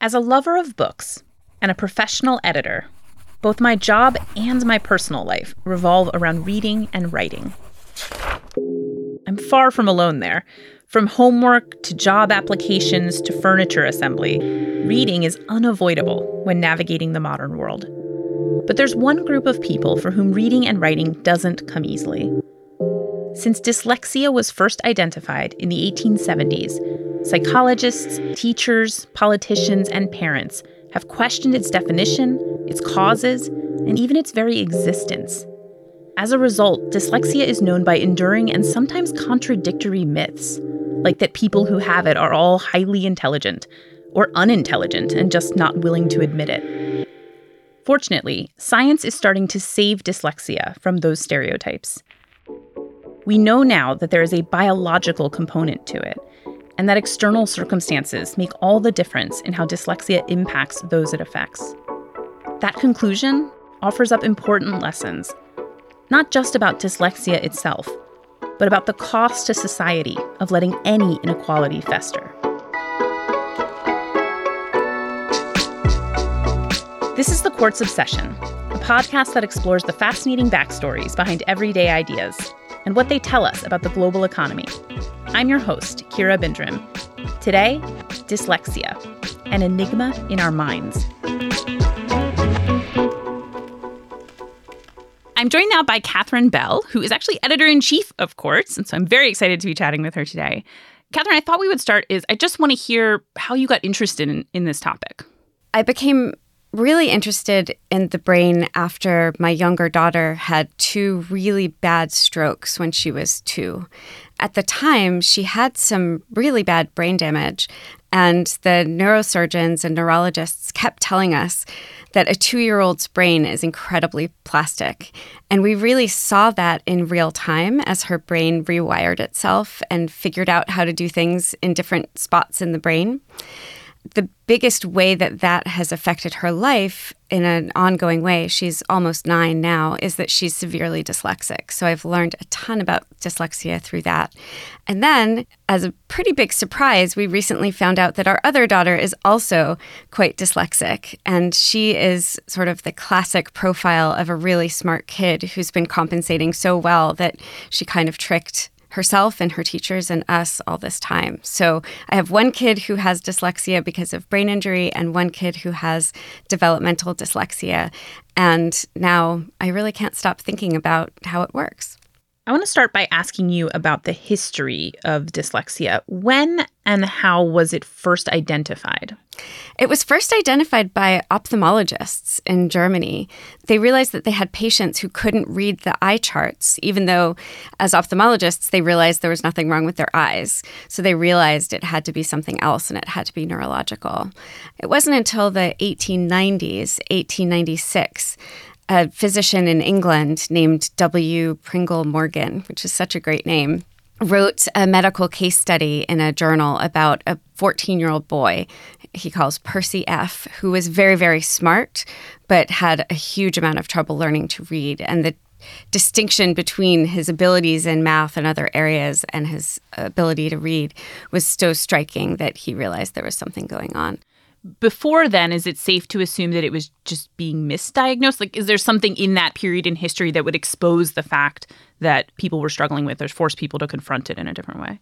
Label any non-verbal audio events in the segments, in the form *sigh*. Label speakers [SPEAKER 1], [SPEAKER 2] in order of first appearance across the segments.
[SPEAKER 1] As a lover of books and a professional editor, both my job and my personal life revolve around reading and writing. I'm far from alone there. From homework to job applications to furniture assembly, reading is unavoidable when navigating the modern world. But there's one group of people for whom reading and writing doesn't come easily. Since dyslexia was first identified in the 1870s, psychologists, teachers, politicians, and parents have questioned its definition, its causes, and even its very existence. As a result, dyslexia is known by enduring and sometimes contradictory myths, like that people who have it are all highly intelligent or unintelligent and just not willing to admit it. Fortunately, science is starting to save dyslexia from those stereotypes. We know now that there is a biological component to it, and that external circumstances make all the difference in how dyslexia impacts those it affects. That conclusion offers up important lessons not just about dyslexia itself, but about the cost to society of letting any inequality fester. This is The Quartz Obsession, a podcast that explores the fascinating backstories behind everyday ideas and what they tell us about the global economy. I'm your host, Kira Bindrim. Today, dyslexia, an enigma in our minds. I'm joined now by Katherine Bell, who is actually editor in chief of Quartz. And so I'm very excited to be chatting with her today. Katherine, I thought we would start is I just want to hear how you got interested in, in this topic.
[SPEAKER 2] I became really interested in the brain after my younger daughter had two really bad strokes when she was two. At the time, she had some really bad brain damage, and the neurosurgeons and neurologists kept telling us that a two year old's brain is incredibly plastic. And we really saw that in real time as her brain rewired itself and figured out how to do things in different spots in the brain the biggest way that that has affected her life in an ongoing way, she's almost nine now, is that she's severely dyslexic. So I've learned a ton about dyslexia through that. And then, as a pretty big surprise, we recently found out that our other daughter is also quite dyslexic. And she is sort of the classic profile of a really smart kid who's been compensating so well that she kind of tricked herself and her teachers and us all this time. So I have one kid who has dyslexia because of brain injury and one kid who has developmental dyslexia. And now I really can't stop thinking about how it works.
[SPEAKER 1] I want to start by asking you about the history of dyslexia. When and how was it first identified?
[SPEAKER 2] It was first identified by ophthalmologists in Germany. They realized that they had patients who couldn't read the eye charts, even though, as ophthalmologists, they realized there was nothing wrong with their eyes. So they realized it had to be something else and it had to be neurological. It wasn't until the 1890s, 1896, a physician in England named W. Pringle Morgan, which is such a great name, wrote a medical case study in a journal about a 14 year old boy he calls Percy F., who was very, very smart, but had a huge amount of trouble learning to read. And the distinction between his abilities in math and other areas and his ability to read was so striking that he realized there was something going on
[SPEAKER 1] before then, is it safe to assume that it was just being misdiagnosed? Like, is there something in that period in history that would expose the fact that people were struggling with or force people to confront it in a different way?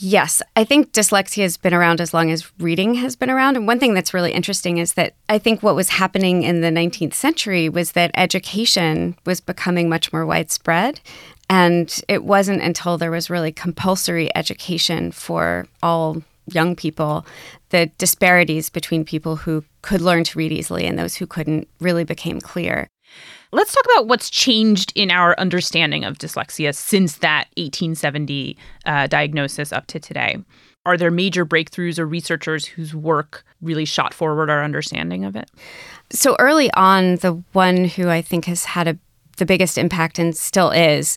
[SPEAKER 2] Yes, I think dyslexia has been around as long as reading has been around. And one thing that's really interesting is that I think what was happening in the 19th century was that education was becoming much more widespread. And it wasn't until there was really compulsory education for all young people, the disparities between people who could learn to read easily and those who couldn't really became clear.
[SPEAKER 1] Let's talk about what's changed in our understanding of dyslexia since that 1870 uh, diagnosis up to today. Are there major breakthroughs or researchers whose work really shot forward our understanding of it?
[SPEAKER 2] So early on, the one who I think has had a, the biggest impact and still is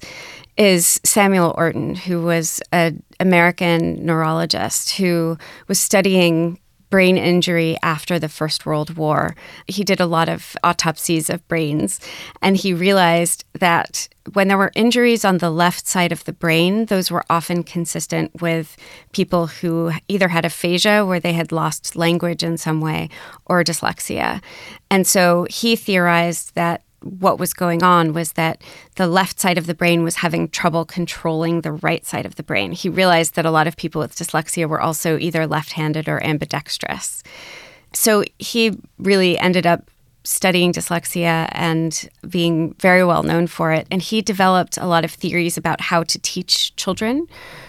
[SPEAKER 2] is Samuel Orton, who was an American neurologist who was studying brain injury after the First World War. He did a lot of autopsies of brains, and he realized that when there were injuries on the left side of the brain, those were often consistent with people who either had aphasia, where they had lost language in some way, or dyslexia. And so he theorized that what was going on was that the left side of the brain was having trouble controlling the right side of the brain. He realized that a lot of people with dyslexia were also either left handed or ambidextrous. So he really ended up studying dyslexia and being very well known for it. And he developed a lot of theories about how to teach children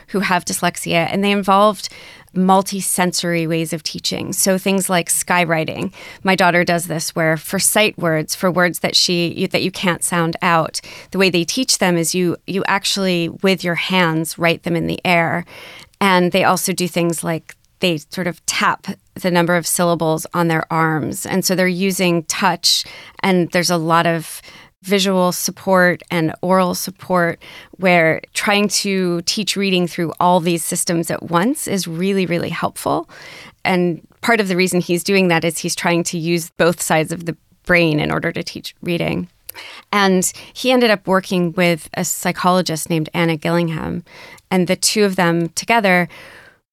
[SPEAKER 2] who have dyslexia, and they involved multi-sensory ways of teaching. So things like skywriting. My daughter does this where for sight words, for words that she you, that you can't sound out, the way they teach them is you you actually with your hands write them in the air. And they also do things like they sort of tap the number of syllables on their arms. And so they're using touch and there's a lot of visual support and oral support, where trying to teach reading through all these systems at once is really, really helpful. And part of the reason he's doing that is he's trying to use both sides of the brain in order to teach reading. And he ended up working with a psychologist named Anna Gillingham. And the two of them together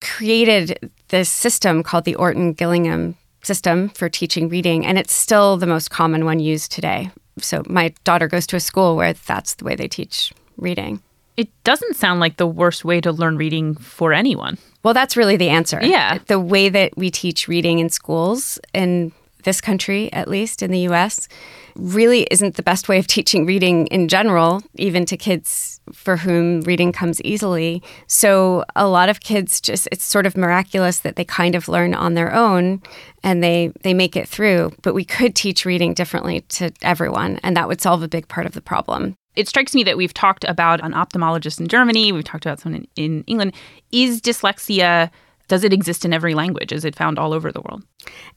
[SPEAKER 2] created this system called the Orton Gillingham system for teaching reading. And it's still the most common one used today so my daughter goes to a school where that's the way they teach reading.
[SPEAKER 1] It doesn't sound like the worst way to learn reading for anyone.
[SPEAKER 2] Well, that's really the answer.
[SPEAKER 1] Yeah.
[SPEAKER 2] The way that we teach reading in schools in this country, at least in the US, really isn't the best way of *laughs* teaching reading in general, even to kids for whom reading comes easily. So a lot of kids just it's sort of miraculous that they kind of learn on their own and they they make it through. But we could teach reading differently to everyone, and that would solve a big part of the problem.
[SPEAKER 1] It strikes me that we've talked about an ophthalmologist in Germany, we've talked about someone in, in England. Is dyslexia does it exist in every language? Is it found all over the world?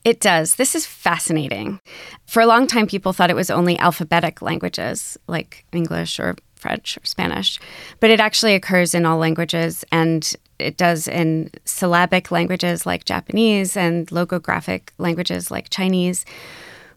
[SPEAKER 2] It does. This is fascinating. For a long time, people thought it was only alphabetic languages like English or French or Spanish, but it actually occurs in all languages and it does in syllabic languages like Japanese and logographic languages like Chinese.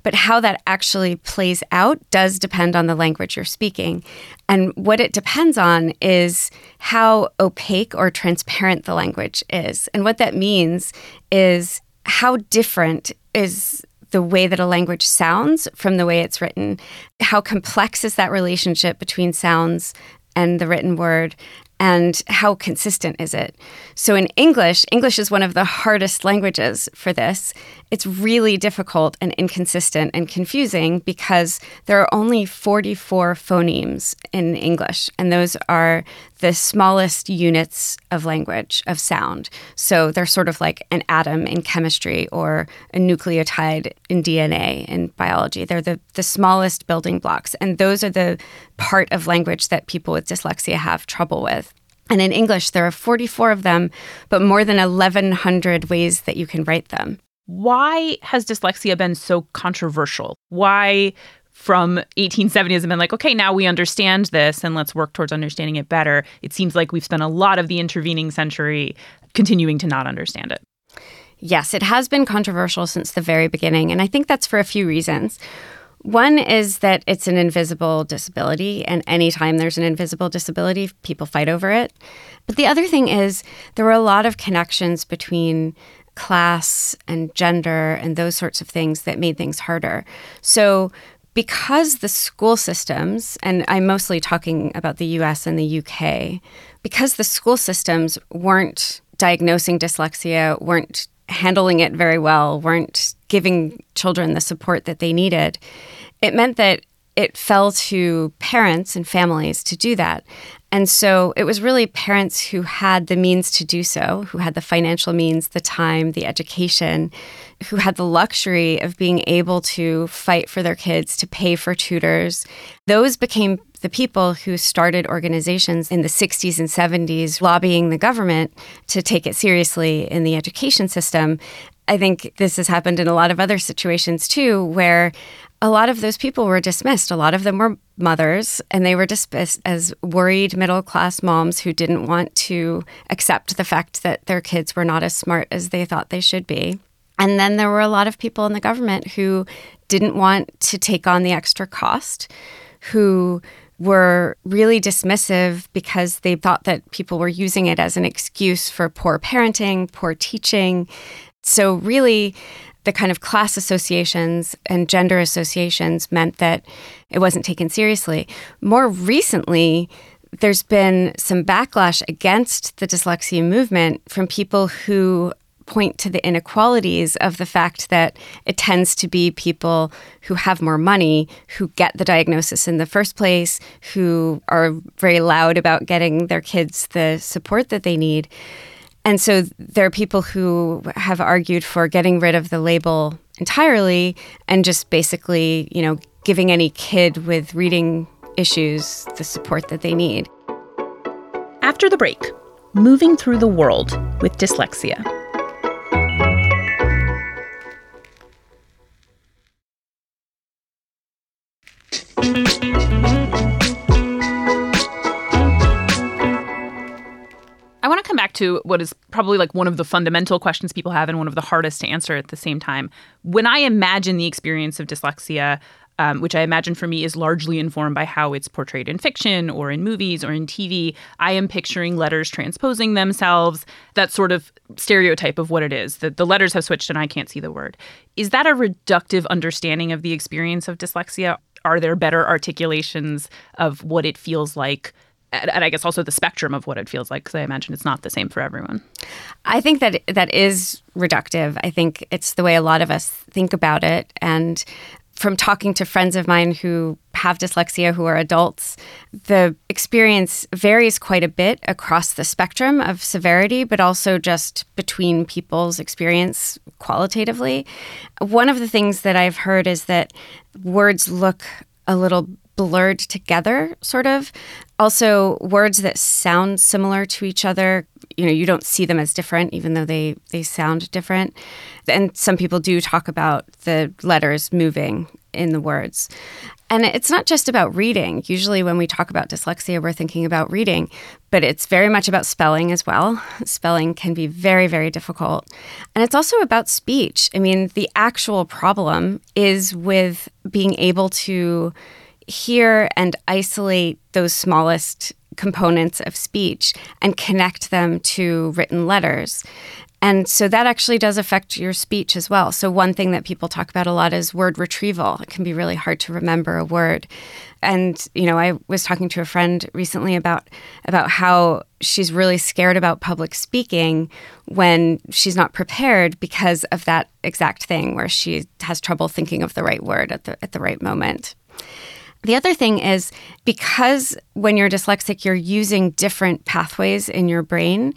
[SPEAKER 2] But how that actually plays out does depend on the language you're speaking. And what it depends on is how opaque or transparent the language is. And what that means is how different is the way that a language sounds from the way it's written. How complex is that relationship between sounds and the written word? And how consistent is it? So, in English, English is one of the hardest languages for this. It's really difficult and inconsistent and confusing because there are only 44 phonemes in English, and those are the smallest units of language, of sound. So, they're sort of like an atom in chemistry or a nucleotide in DNA in biology. They're the, the smallest building blocks, and those are the part of language that people with dyslexia have trouble with. And in English, there are 44 of them, but more than 1,100 ways that you can write them.
[SPEAKER 1] Why has dyslexia been so controversial? Why, from 1870, has been like, okay, now we understand this and let's work towards understanding it better? It seems like we've spent a lot of the intervening century continuing to not understand it.
[SPEAKER 2] Yes, it has been controversial since the very beginning. And I think that's for a few reasons. One is that it's an invisible disability, and anytime there's an invisible disability, people fight over it. But the other thing is, there were a lot of connections between class and gender and those sorts of things that made things harder. So, because the school systems, and I'm mostly talking about the US and the UK, because the school systems weren't diagnosing dyslexia, weren't handling it very well, weren't giving children the support that they needed, it meant that it fell to parents and families to do that. And so it was really parents who had the means to do so, who had the financial means, the time, the education, who had the luxury of being able to fight for their kids, to pay for tutors. Those became the people who started organizations in the 60s and 70s lobbying the government to take it seriously in the education system. I think this has happened in a lot of other situations too, where a lot of those people were dismissed. A lot of them were mothers, and they were dismissed as worried middle class moms who didn't want to accept the fact that their kids were not as smart as they thought they should be. And then there were a lot of people in the government who didn't want to take on the extra cost, who were really dismissive because they thought that people were using it as an excuse for poor parenting, poor teaching. So, really, the kind of class associations and gender associations meant that it wasn't taken seriously. More recently, there's been some backlash against the dyslexia movement from people who point to the inequalities of the fact that it tends to be people who have more money who get the diagnosis in the first place, who are very loud about getting their kids the support that they need. And so there are people who have argued for getting rid of the label entirely and just basically, you know, giving any kid with reading issues the support that they need.
[SPEAKER 1] After the break, moving through the world with dyslexia. I want to come back to what is probably like one of the fundamental questions people have and one of the hardest to answer at the same time. When I imagine the experience of dyslexia, um, which I imagine for me is largely informed by how it's portrayed in fiction or in movies or in TV, I am picturing letters transposing themselves, that sort of stereotype of what it is, that the letters have switched and I can't see the word. Is that a reductive understanding of the experience of dyslexia? Are there better articulations of what it feels like and I guess also the spectrum of what it feels like because I imagine it's not the same for everyone.
[SPEAKER 2] I think that that is reductive. I think it's the way a lot of us think about it and from talking to friends of mine who have dyslexia who are adults, the experience varies quite a bit across the spectrum of severity, but also just between people's experience qualitatively. One of the things that I've heard is that words look a little blurred together, sort of. Also, words that sound similar to each other, you know, you don't see them as different, even though they, they sound different. And some people do talk about the letters moving in the words. And it's not just about reading. Usually, when we talk about dyslexia, we're thinking about reading, but it's very much about spelling as well. Spelling can be very, very difficult. And it's also about speech. I mean, the actual problem is with being able to hear and isolate those smallest components of speech and connect them to written letters. And so that actually does affect your speech as well. So, one thing that people talk about a lot is word retrieval. It can be really hard to remember a word. And, you know, I was talking to a friend recently about about how she's really scared about public speaking when she's not prepared because of that exact thing where she has trouble thinking of the right word at the at the right moment. The other thing is because when you're dyslexic, you're using different pathways in your brain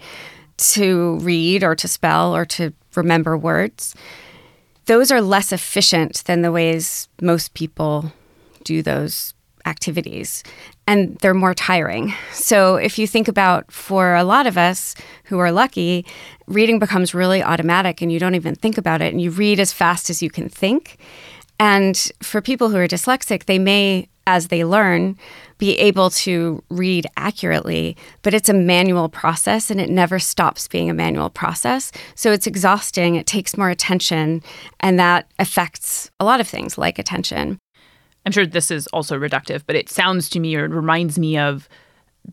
[SPEAKER 2] to read or to spell or to remember words. Those are less efficient than the ways most people do those activities, and they're more tiring. So, if you think about for a lot of us who are lucky, reading becomes really automatic and you don't even think about it, and you read as fast as you can think. And for people who are dyslexic, they may as they learn, be able to read accurately, but it's a manual process and it never stops being a manual process. So it's exhausting, it takes more attention, and that affects a lot of things like attention.
[SPEAKER 1] I'm sure this is also reductive, but it sounds to me or it reminds me of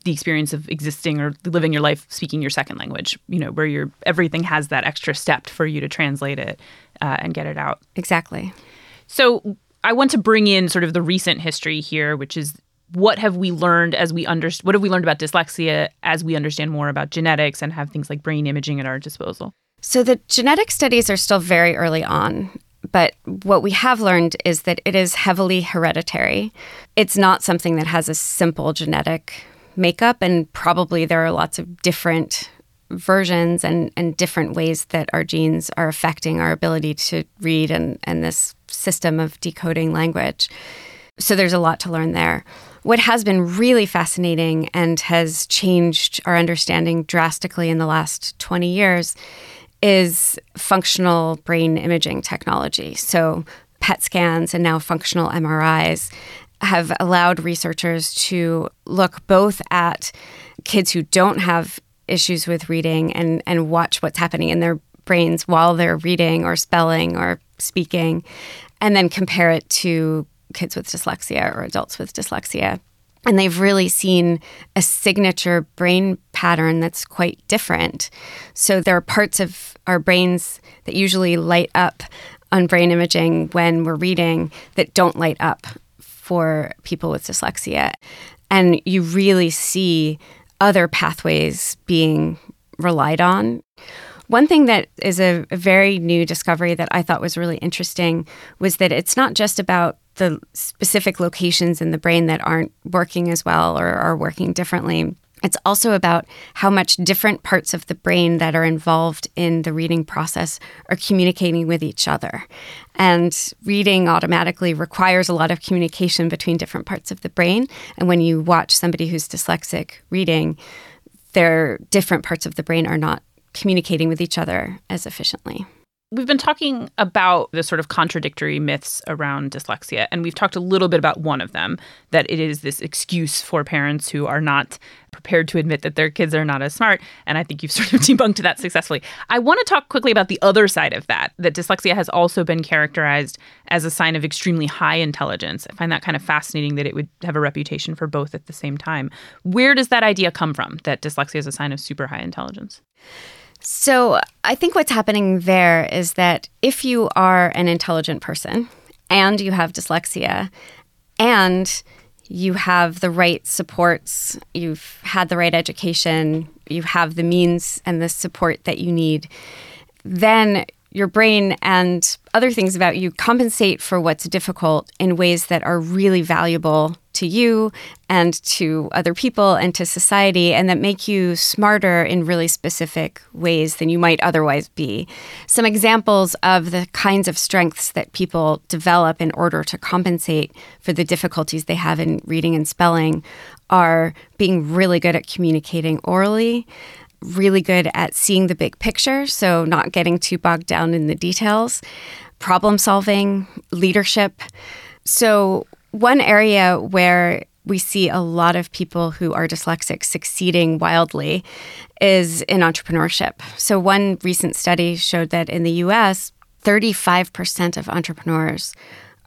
[SPEAKER 1] the experience of existing or living your life speaking your second language, you know, where you're everything has that extra step for you to translate it uh, and get it out.
[SPEAKER 2] Exactly.
[SPEAKER 1] So I want to bring in sort of the recent history here, which is what have we learned as we understand what have we learned about dyslexia as we understand more about genetics and have things like brain imaging at our disposal?
[SPEAKER 2] So the genetic studies are still very early on. But what we have learned is that it is heavily hereditary. It's not something that has a simple genetic makeup, and probably there are lots of different versions and, and different ways that our genes are affecting our ability to read and, and this system of decoding language. So there's a lot to learn there. What has been really fascinating and has changed our understanding drastically in the last 20 years is functional brain imaging technology. So PET scans and now functional MRIs have allowed researchers to look both at kids who don't have issues with reading and and watch what's happening in their brains while they're reading or spelling or speaking, and then compare it to kids with dyslexia or adults with dyslexia. And they've really seen a signature brain pattern that's quite different. So there are parts of our brains that usually light up on brain imaging when we're reading that don't light up for people with dyslexia. And you really see other pathways being relied on. One thing that is a, very new discovery that I thought was really interesting was that it's not just about the specific locations in the brain that aren't working as well or are working differently. It's also about how much different parts of the brain that are involved in the reading process are communicating with each other. And reading automatically requires a lot of communication between different parts of the brain. And when you watch somebody who's dyslexic reading, their different parts of the brain are not communicating with each other as efficiently.
[SPEAKER 1] We've been talking about the sort of contradictory myths around dyslexia, and we've talked a little bit about one of them that it is this excuse for parents who are not prepared to admit that their kids are not as smart. And I think you've *laughs* sort of debunked that successfully. I want to talk quickly about the other side of that, that dyslexia has also been characterized as a sign of extremely high intelligence. I find that kind of fascinating that it would have a reputation for both at the same time. Where does that idea come from, that dyslexia is a sign of super high intelligence?
[SPEAKER 2] So I think what's happening there is that if you are an intelligent person and you have dyslexia and you have the right supports, you've had the right education, you have the means and the support that you need, then your brain and other things about you compensate for what's difficult in ways that are really valuable to you and to other people and to society, and that make you smarter in really specific ways than you might otherwise be. Some examples of the kinds of strengths that people develop in order to compensate for the difficulties they have in reading and spelling are being really good at communicating orally really good at seeing the big picture, so not getting too bogged down in the details, problem solving, leadership. So, one area where we see a lot of people who are dyslexic succeeding wildly is in entrepreneurship. So, one recent study showed that in the US, 35% of entrepreneurs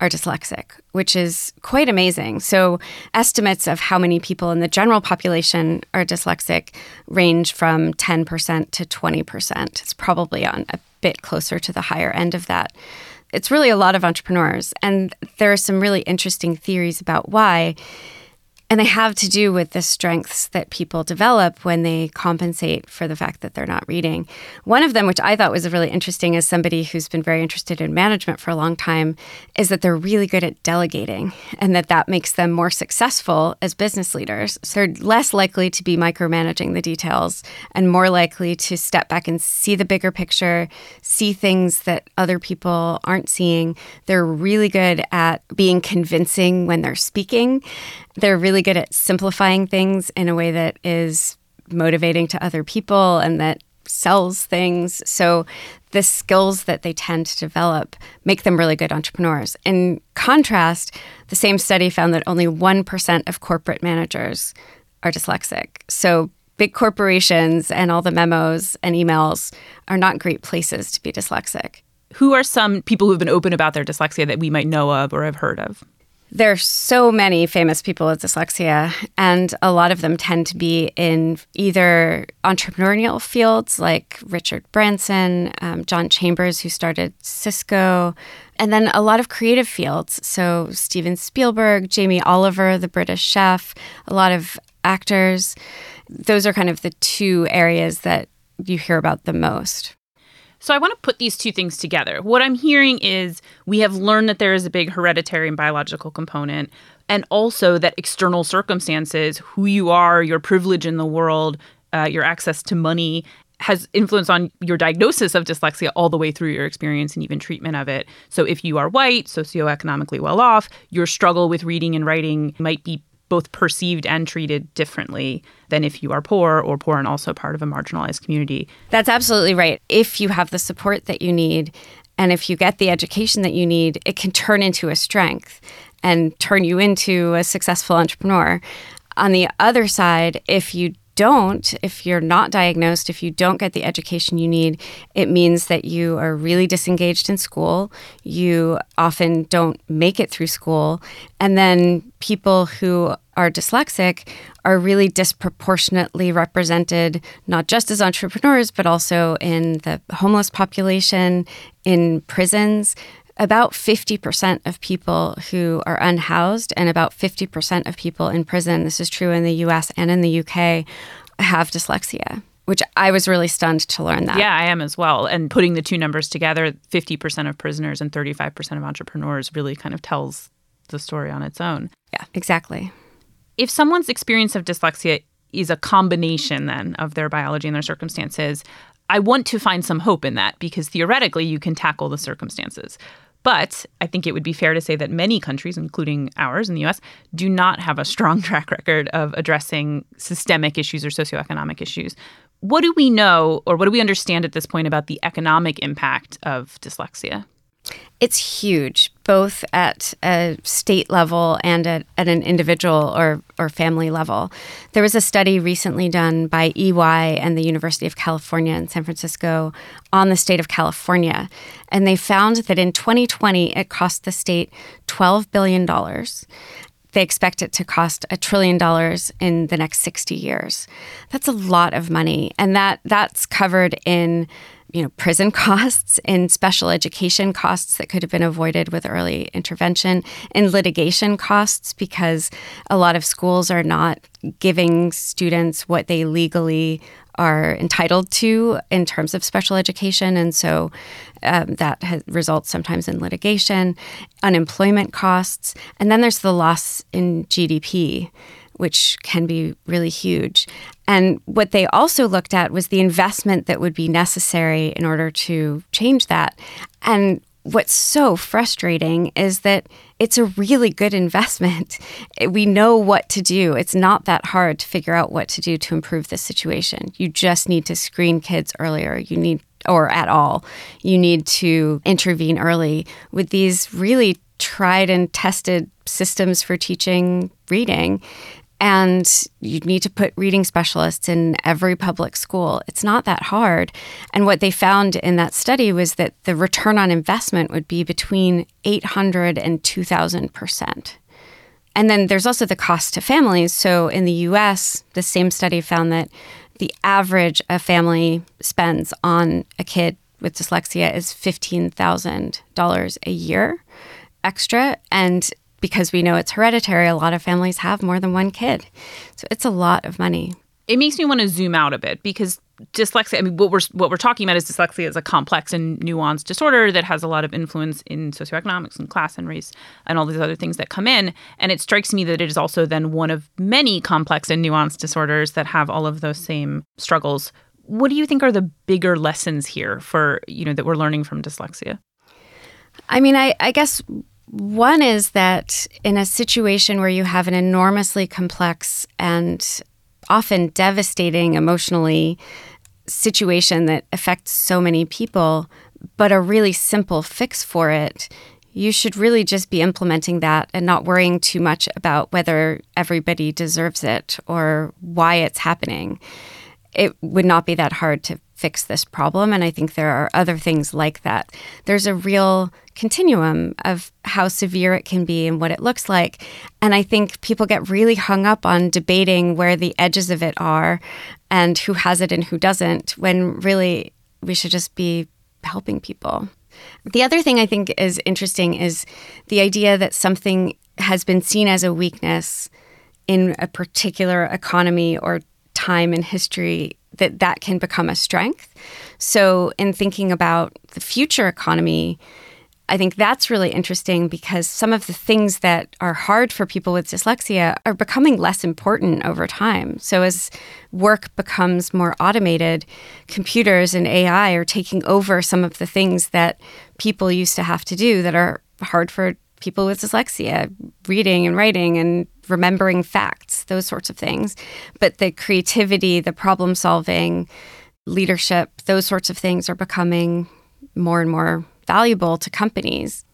[SPEAKER 2] are dyslexic, which is quite amazing. So, estimates of how many people in the general population are dyslexic range from 10% to 20%. It's probably on a bit closer to the higher end of that it's really a lot of entrepreneurs. And there are some really interesting theories about why. And they have to do with the strengths that people develop when they compensate for the fact that they're not reading. One of them, which I thought was really interesting as somebody who's been very interested in management for a long time, is that they're really good at delegating and that that makes them more successful as business leaders. So they're less likely to be micromanaging the details and more likely to step back and see the bigger picture, see things that other people aren't seeing. They're really good at being convincing when they're speaking they're really good at simplifying things in a way that is motivating to other people and that sells things. So the skills that they tend to develop make them really good entrepreneurs. In contrast, the same study found that only 1% of corporate managers are dyslexic. So big corporations and all the memos and emails are not great places to be dyslexic.
[SPEAKER 1] Who are some people who've been open about their dyslexia that we might know of or have heard of?
[SPEAKER 2] There are so many famous people with dyslexia, and a lot of them tend to be in either entrepreneurial fields like Richard Branson, um, John Chambers, who started Cisco, and then a lot of creative fields. So, Steven Spielberg, Jamie Oliver, the British chef, a lot of actors. Those are kind of the two areas that you hear about the most.
[SPEAKER 1] So I want to put these two things together. What I'm hearing is we have learned that there is a big hereditary and biological component, and also that external circumstances, who you are, your privilege in the world, uh, your access to money, has influence on your diagnosis of dyslexia all the way through your experience and even treatment of it. So if you are white, socioeconomically well off, your struggle with reading and writing might be both perceived and treated differently than if you are poor or poor and also part of a marginalized community.
[SPEAKER 2] That's absolutely right. If you have the support that you need and if you get the education that you need, it can turn into a strength and turn you into a successful entrepreneur. On the other side, if you don't, if you're not diagnosed, if you don't get the education you need, it means that you are really disengaged in school. You often don't make it through school. And then people who are dyslexic are really disproportionately represented, not just as entrepreneurs, but also in the homeless population, in prisons about 50% of people who are unhoused and about 50% of people in prison, this is true in the US and in the UK, have dyslexia. Which I was really stunned to learn that.
[SPEAKER 1] Yeah, I am as well. And putting the two numbers together, 50% of prisoners and 35% of entrepreneurs really kind of tells the story on its own.
[SPEAKER 2] Yeah, exactly.
[SPEAKER 1] If someone's experience of dyslexia is a combination then of their biology and their circumstances, I want to find some hope in that because theoretically you can tackle the circumstances. But I think it would be fair to say that many countries, including ours in the US, do not have a strong *laughs* track record of addressing systemic issues or socioeconomic issues. What do we know or what do we understand at this point about the economic impact of dyslexia?
[SPEAKER 2] It's huge, both at a state level and at, at an individual or, or family level. There was a study recently done by EY and the University of California in San Francisco on the state of California. And they found that in 2020, it cost the state $12 billion. They expect it to cost a trillion dollars in the next 60 years. That's a lot of money. And that that's covered in you know, prison *laughs* costs, and special education costs that could have been avoided with early intervention, and litigation costs because a lot of schools are not giving students what they legally are entitled to in terms of special education. And so um, that has, results sometimes in litigation, unemployment costs, and then there's the loss in GDP which can be really huge. And what they also looked at was the investment that would be necessary in order to change that. And what's so frustrating is that it's a really good investment. *laughs* We know what to do. It's not that hard to figure out what to do to improve the situation. You just need to screen kids earlier. You need or at all. You need to intervene early with these really tried and tested systems for teaching reading. And you need to put reading specialists in every public school. It's not that hard. And what they found in that study was that the return on investment would be between 800 and 2,000%. And then there's also the cost to families. So in the US, the same study found that the average a family spends on a kid with dyslexia is $15,000 a year extra. And because we know it's hereditary, a lot of families have more than one kid. So it's a lot of money.
[SPEAKER 1] It makes me want to zoom out a bit because dyslexia, I mean what we're what we're talking about is dyslexia is a complex and nuanced disorder that has a lot of influence in socioeconomics and class and race and all these other things that come in and it strikes me that it is also then one of many complex and nuanced disorders that have all of those same struggles. What do you think are the bigger lessons here for, you know, that we're learning from dyslexia?
[SPEAKER 2] I mean, I, I guess one is that in a situation where you have an enormously complex and often devastating emotionally situation that affects so many people, but a really simple fix for it, you should really just be implementing that and not worrying too much about whether everybody deserves it or why it's happening. It would not be that hard to fix this problem. And I think there are other things like that. There's a real continuum of how severe it can be and what it looks like. And I think people get really hung up on debating where the edges of it are and who has it and who doesn't, when really we should just be helping people. The other thing I think is interesting is the idea that something has been seen as a weakness in a particular economy or time in history that that can become a strength. So in thinking about the future economy, I think that's really interesting because some of the things that are hard for people with dyslexia are becoming less important over time. So, as work becomes more automated, computers and AI are taking over some of the things that people used to have to do that are hard for people with dyslexia reading and writing and remembering facts, those sorts of things. But the creativity, the problem solving, leadership, those sorts of things are becoming more and more valuable to companies.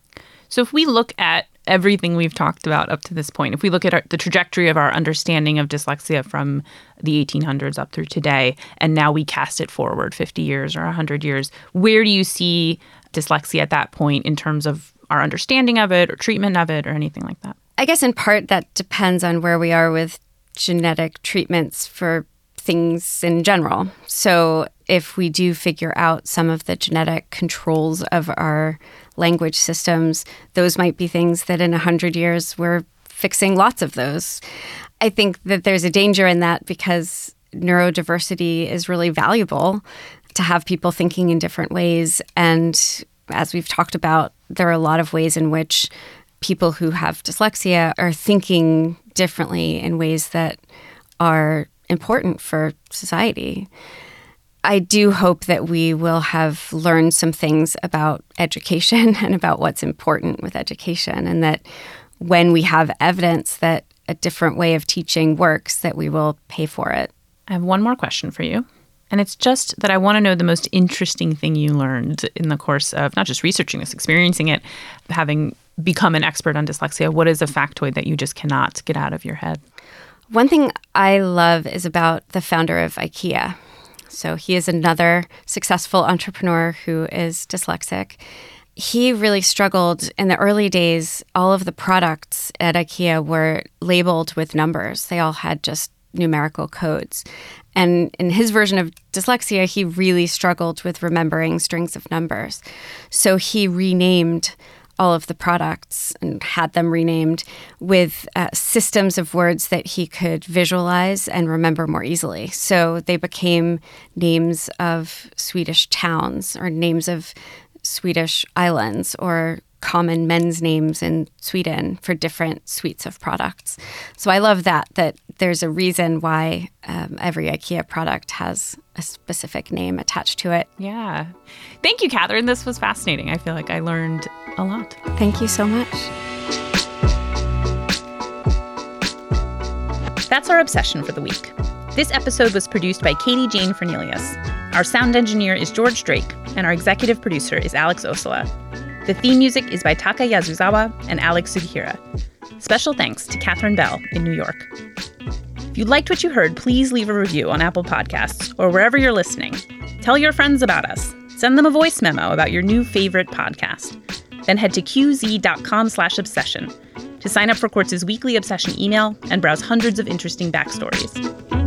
[SPEAKER 1] So if we look at everything we've talked about up to this point, if we look at our, the trajectory of our understanding of dyslexia from the 1800s up through today, and now we cast it forward 50 years or 100 years, where do you see dyslexia at that point in terms of our understanding of it or treatment of it or anything like that?
[SPEAKER 2] I guess in part that depends on where we are with genetic treatments for things in general. So, if we do figure out some of the genetic controls of our language systems, those might be things that in 100 years we're fixing lots of those. I think that there's a danger in that because neurodiversity is really valuable to have people thinking in different ways. And as we've talked about, there are a lot of ways in which people who have dyslexia are thinking differently in ways that are important for society. I do hope that we will have learned some things about education *laughs* and about what's important with education, and that when we have evidence that a different way of teaching works, that we will pay for it.
[SPEAKER 1] I have one more question for you. And it's just that I want to know the most interesting thing you learned in the course of not just researching this, experiencing it, having become an expert on dyslexia. What is a factoid that you just cannot get out of your head?
[SPEAKER 2] One thing I love is about the founder of IKEA. So he is another successful entrepreneur who is dyslexic. He really struggled in the early days. All of the products at IKEA were labeled with numbers, they all had just numerical codes. And in his version of dyslexia, he really struggled with remembering strings of numbers. So he renamed all of the products and had them renamed with uh, systems of words that he could visualize and remember more easily. So they became names of Swedish towns or names of Swedish islands or common men's names in Sweden for different suites of products. So I love that that there's a reason why um, every IKEA product has a specific name attached to it.
[SPEAKER 1] Yeah. Thank you, Katherine. This was fascinating. I feel like I learned a lot.
[SPEAKER 2] Thank you so much.
[SPEAKER 1] That's our obsession for the week. This episode was produced by Katie Jane Fernelius. Our sound engineer is George Drake, and our executive producer is Alex Ossola. The theme music is by Taka Yasuzawa and Alex Sugiura. Special thanks to Katherine Bell in New York. If you liked what you heard, please leave a review on Apple Podcasts or wherever you're listening. Tell your friends about us. Send them a voice memo about your new favorite podcast. Then head to qz.com slash obsession to sign up for Quartz's weekly obsession email and browse hundreds of interesting backstories.